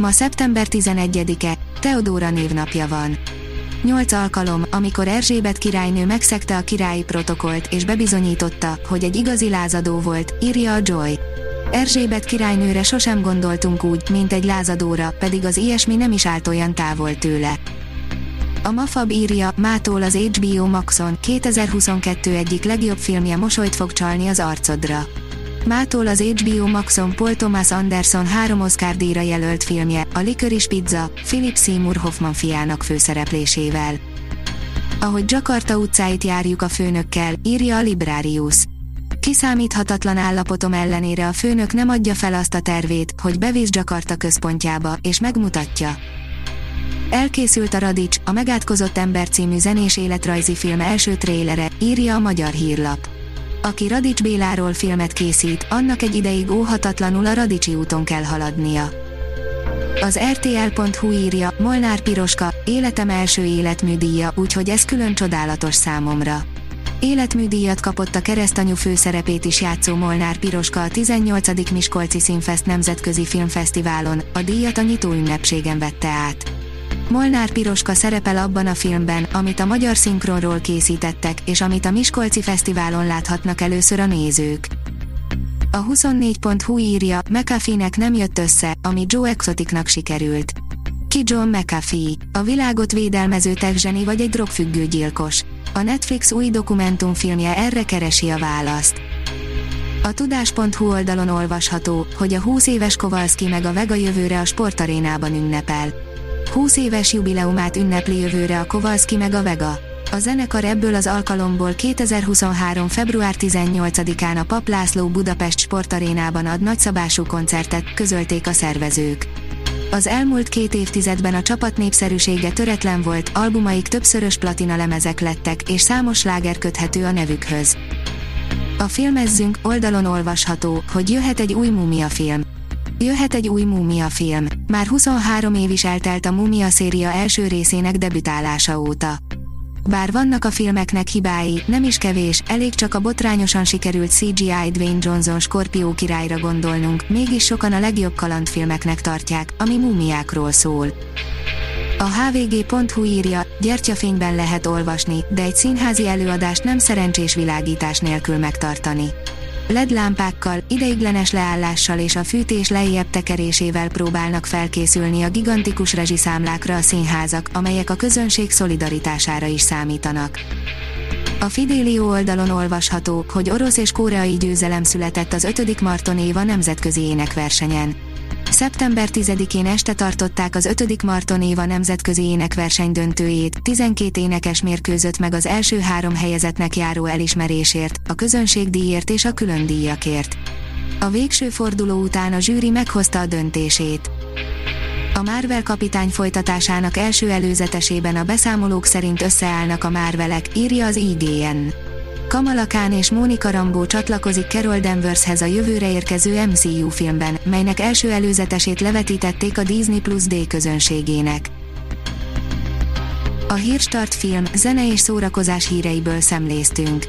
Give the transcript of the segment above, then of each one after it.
Ma szeptember 11-e, Teodóra névnapja van. Nyolc alkalom, amikor Erzsébet királynő megszegte a királyi protokolt és bebizonyította, hogy egy igazi lázadó volt, írja a Joy. Erzsébet királynőre sosem gondoltunk úgy, mint egy lázadóra, pedig az ilyesmi nem is állt olyan távol tőle. A Mafab írja, mától az HBO Maxon 2022 egyik legjobb filmje mosolyt fog csalni az arcodra. Mától az HBO Maxon Paul Thomas Anderson három Oscar díjra jelölt filmje, a Licorice Pizza, Philip Seymour Hoffman fiának főszereplésével. Ahogy Jakarta utcáit járjuk a főnökkel, írja a Librarius. Kiszámíthatatlan állapotom ellenére a főnök nem adja fel azt a tervét, hogy bevíz Jakarta központjába, és megmutatja. Elkészült a Radics, a Megátkozott ember című zenés életrajzi film első trélere, írja a Magyar Hírlap. Aki Radics Béláról filmet készít, annak egy ideig óhatatlanul a Radicsi úton kell haladnia. Az RTL.hu írja, Molnár Piroska, életem első életműdíja, úgyhogy ez külön csodálatos számomra. Életműdíjat kapott a keresztanyú főszerepét is játszó Molnár Piroska a 18. Miskolci Színfest Nemzetközi Filmfesztiválon, a díjat a nyitó ünnepségen vette át. Molnár Piroska szerepel abban a filmben, amit a magyar szinkronról készítettek, és amit a Miskolci Fesztiválon láthatnak először a nézők. A 24.hu írja, McAfee-nek nem jött össze, ami Joe Exoticnak sikerült. Ki John McAfee, a világot védelmező techzseni vagy egy drogfüggő gyilkos. A Netflix új dokumentumfilmje erre keresi a választ. A tudás.hu oldalon olvasható, hogy a 20 éves Kowalski meg a Vega jövőre a sportarénában ünnepel. 20 éves jubileumát ünnepli jövőre a Kowalski meg a Vega. A zenekar ebből az alkalomból 2023. február 18-án a Pap László Budapest sportarénában ad nagyszabású koncertet, közölték a szervezők. Az elmúlt két évtizedben a csapat népszerűsége töretlen volt, albumaik többszörös platina lemezek lettek, és számos láger köthető a nevükhöz. A filmezzünk oldalon olvasható, hogy jöhet egy új mumia film. Jöhet egy új Múmia film. Már 23 év is eltelt a Múmia széria első részének debütálása óta. Bár vannak a filmeknek hibái, nem is kevés, elég csak a botrányosan sikerült CGI Dwayne Johnson Scorpio királyra gondolnunk, mégis sokan a legjobb kalandfilmeknek tartják, ami múmiákról szól. A hvg.hu írja, gyertyafényben lehet olvasni, de egy színházi előadást nem szerencsés világítás nélkül megtartani. LED lámpákkal, ideiglenes leállással és a fűtés lejjebb tekerésével próbálnak felkészülni a gigantikus rezsiszámlákra a színházak, amelyek a közönség szolidaritására is számítanak. A Fidelio oldalon olvasható, hogy orosz és koreai győzelem született az 5. Marton Éva nemzetközi énekversenyen. Szeptember 10-én este tartották az 5. Marton Éva nemzetközi énekverseny döntőjét, 12 énekes mérkőzött meg az első három helyezetnek járó elismerésért, a közönségdíjért és a külön díjakért. A végső forduló után a zsűri meghozta a döntését. A Marvel kapitány folytatásának első előzetesében a beszámolók szerint összeállnak a Marvelek, írja az IGN. Kamala Khan és Mónika Rambó csatlakozik Carol Danvershez a jövőre érkező MCU filmben, melynek első előzetesét levetítették a Disney Plus D közönségének. A Hírstart film, zene és szórakozás híreiből szemléztünk.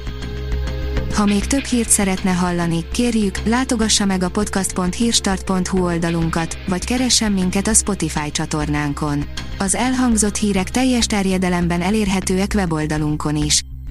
Ha még több hírt szeretne hallani, kérjük, látogassa meg a podcast.hírstart.hu oldalunkat, vagy keressen minket a Spotify csatornánkon. Az elhangzott hírek teljes terjedelemben elérhetőek weboldalunkon is.